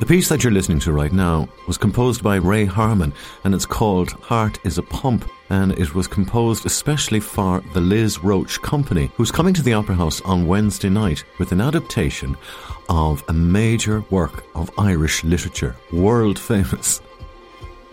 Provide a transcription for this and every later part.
The piece that you're listening to right now was composed by Ray Harman and it's called Heart is a Pump and it was composed especially for the Liz Roche Company who's coming to the Opera House on Wednesday night with an adaptation of a major work of Irish literature, world famous.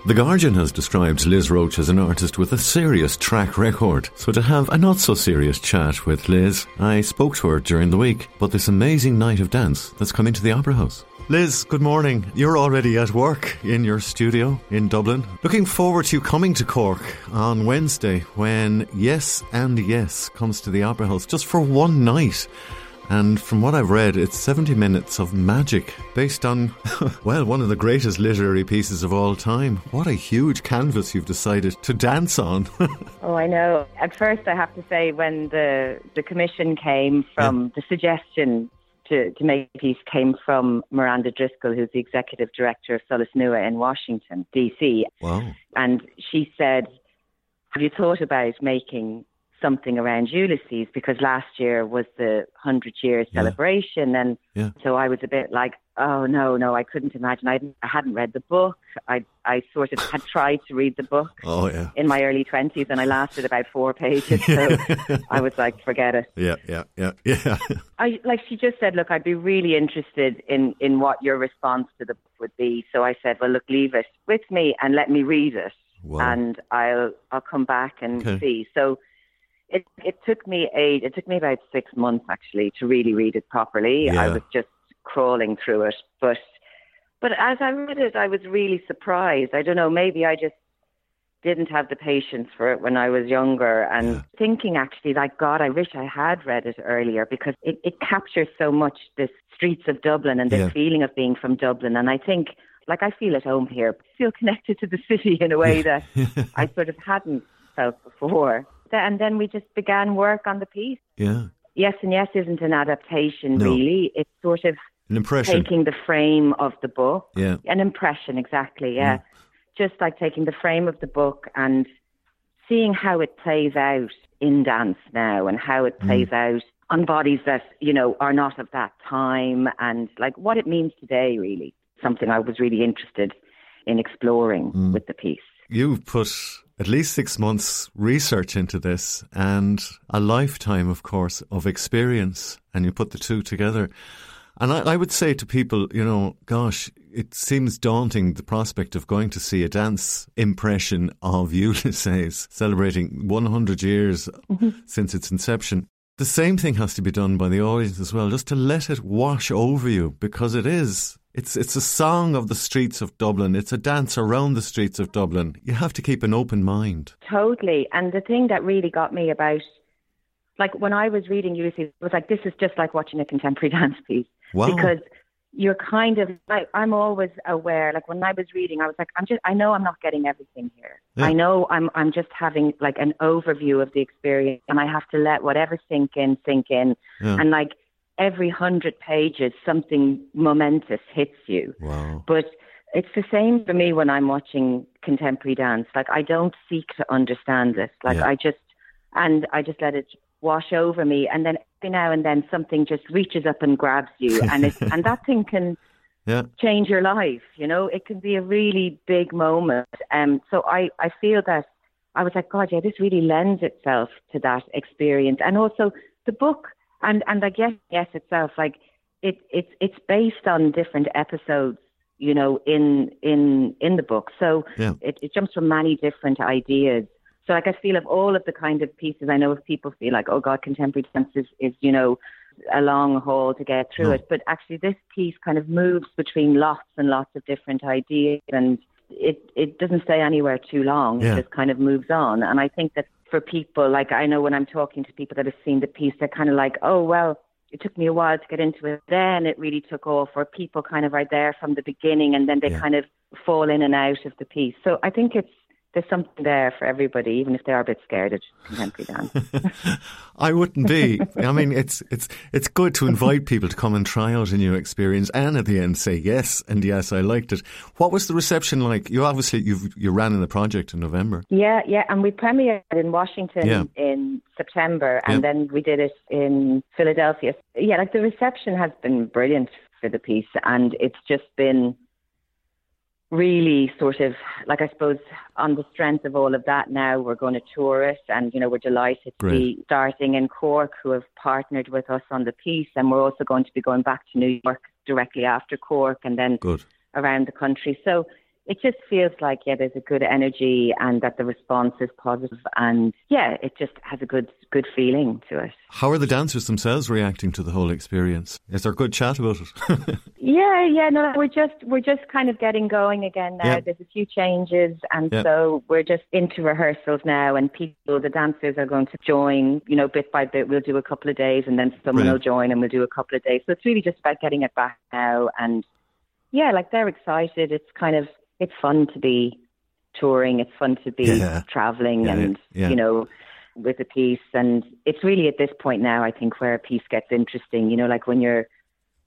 The Guardian has described Liz Roche as an artist with a serious track record. So to have a not so serious chat with Liz, I spoke to her during the week about this amazing night of dance that's coming to the Opera House. Liz, good morning. You're already at work in your studio in Dublin. Looking forward to you coming to Cork on Wednesday when Yes and Yes comes to the Opera House just for one night. And from what I've read, it's 70 minutes of magic based on, well, one of the greatest literary pieces of all time. What a huge canvas you've decided to dance on. Oh, I know. At first, I have to say, when the the commission came from the suggestion to, to make a piece came from Miranda Driscoll, who's the executive director of Solas Nua in Washington, D.C. wow. And she said, Have you thought about making something around Ulysses? Because last year was the 100 year Yeah. celebration. And Yeah. so I was a bit like, Oh, no, no, I couldn't imagine. I, hadn't- I hadn't read the book. I, I sort of had tried to read the book Oh, yeah. in my early 20s and I lasted about four pages. So I was like, Forget it. Yeah, yeah, yeah, yeah. I like she just said, look, I'd be really interested in in what your response to the book would be. So I said, well, look, leave it with me and let me read it, Wow. and I'll I'll come back and Okay. see. So it it took me a it took me about six months actually to really read it properly. Yeah. I was just crawling through it, but but as I read it, I was really surprised. I don't know, maybe I just didn't have the patience for it when I was younger and Yeah. thinking actually like God I wish I had read it earlier because it, it captures so much the streets of Dublin and the Yeah. feeling of being from Dublin and I think like I feel at home here I feel connected to the city in a way that I sort of hadn't felt before and then we just began work on the piece yeah. Yes and Yes isn't an adaptation No. really it's sort of An impression. taking the frame of the book Yeah. an impression, exactly, yeah. Just like taking the frame of the book and seeing how it plays out in dance now and how it mm. plays out on bodies that, you know, are not of that time and like what it means today, really. Something I was really interested in exploring mm. with the piece. You've put at least six months research into this and a lifetime, of course, of experience, and you put the two together. And I, I would say to people, you know, gosh, it seems daunting the prospect of going to see a dance impression of Ulysses celebrating 100 years mm-hmm. since its inception. The same thing has to be done by the audience as well, just to let it wash over you because it is. It's it's a song of the streets of Dublin. It's a dance around the streets of Dublin. You have to keep an open mind. Totally. And the thing that really got me about, like when I was reading Ulysses, it was like, this is just like watching a contemporary dance piece. Wow. Because you're kind of, like I'm always aware, like when I was reading, I was like, I'm just, I know I'm not getting everything here. Yeah. I know I'm, I'm just having like an overview of the experience and I have to let whatever sink in, sink in. Yeah. And like every hundred pages, something momentous hits you. Wow. But it's the same for me when I'm watching contemporary dance. Like I don't seek to understand this. Like Yeah. I just and I just let it wash over me and then now and then something just reaches up and grabs you, and it, and that thing can Yeah. change your life. You know, it can be a really big moment. Um, so I, I feel that I was like, God, yeah, this really lends itself to that experience, and also the book, and and I guess yes itself, like it, it's it's based on different episodes. You know, in in in the book, so Yeah. it, it jumps from many different ideas. So, like, I feel of all of the kind of pieces, I know if people feel like, oh God, contemporary dance is, is you know, a long haul to get through No. it. But actually, this piece kind of moves between lots and lots of different ideas, and it it doesn't stay anywhere too long. Yeah. It just kind of moves on. And I think that for people, like I know when I'm talking to people that have seen the piece, they're kind of like, oh well, it took me a while to get into it. Then it really took off. Or people kind of are there from the beginning, and then they Yeah. kind of fall in and out of the piece. So I think it's there's something there for everybody, even if they are a bit scared of contemporary dance. I wouldn't be. I mean, it's it's it's good to invite people to come and try out a new experience, and at the end say yes and yes, I liked it. What was the reception like? You obviously you you ran in the project in November. Yeah, yeah, and we premiered in Washington Yeah. in September, and Yeah. then we did it in Philadelphia. Yeah, like the reception has been brilliant for the piece, and it's just been really sort of like I suppose on the strength of all of that. Now we're going to tour it, and you know we're delighted to be starting in Cork, who have partnered with us on the piece, and we're also going to be going back to New York directly after Cork, and then Good. around the country. So it just feels like yeah, there's a good energy and that the response is positive, and yeah, it just has a good good feeling to it. How are the dancers themselves reacting to the whole experience? Is there good chat about it? Yeah, yeah, no, we're just we're just kind of getting going again now. Yeah. There's a few changes, and Yeah. so we're just into rehearsals now. And people, the dancers are going to join, you know, bit by bit. We'll do a couple of days, and then someone Brilliant. will join, and we'll do a couple of days. So it's really just about getting it back now. And yeah, like they're excited. It's kind of it's fun to be touring. It's fun to be Yeah. traveling, Yeah, and yeah, you know. With a piece, and it's really at this point now, I think, where a piece gets interesting. You know, like when you're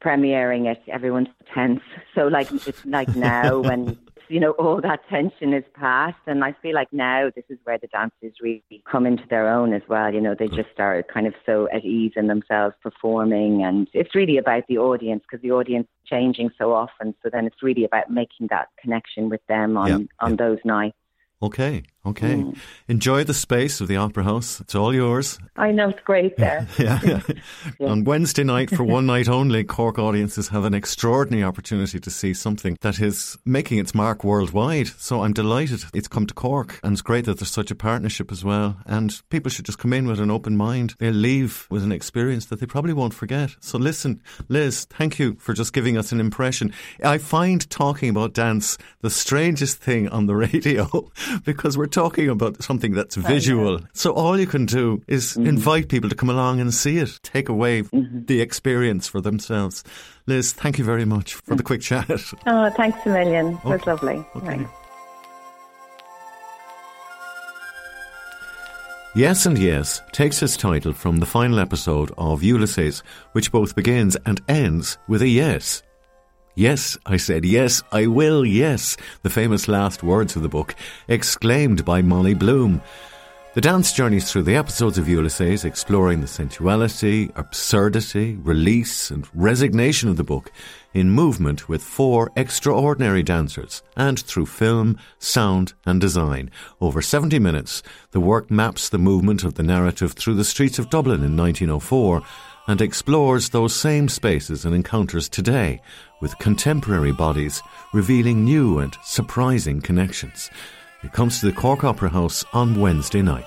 premiering it, everyone's tense. So like it's like now when you know all that tension is past, and I feel like now this is where the dancers really come into their own as well. You know, they just are kind of so at ease in themselves performing, and it's really about the audience because the audience is changing so often. So then it's really about making that connection with them on Yeah, on yeah. those nights. okay, okay. Mm. Enjoy the space of the Opera House. It's all yours. I know it's great there. Yeah. On Wednesday night, for one night only, Cork audiences have an extraordinary opportunity to see something that is making its mark worldwide. So I'm delighted it's come to Cork, and it's great that there's such a partnership as well. And people should just come in with an open mind. They'll leave with an experience that they probably won't forget. So listen, Liz, thank you for just giving us an impression. I find talking about dance the strangest thing on the radio because we're talking about something that's visual. So all you can do is mm. invite people to come along and see it, take away mm-hmm. the experience for themselves. Liz, thank you very much for the quick chat. Oh, thanks a million. It was Okay. lovely. Okay. Thanks. Yes and Yes takes its title from the final episode of Ulysses, which both begins and ends with a yes. Yes, I said, yes, I will, yes, the famous last words of the book, exclaimed by Molly Bloom. The dance journeys through the episodes of Ulysses, exploring the sensuality, absurdity, release, and resignation of the book in movement with four extraordinary dancers, and through film, sound, and design. Over 70 minutes, the work maps the movement of the narrative through the streets of Dublin in 1904 and explores those same spaces and encounters today with contemporary bodies, revealing new and surprising connections. It comes to the Cork Opera House on Wednesday night.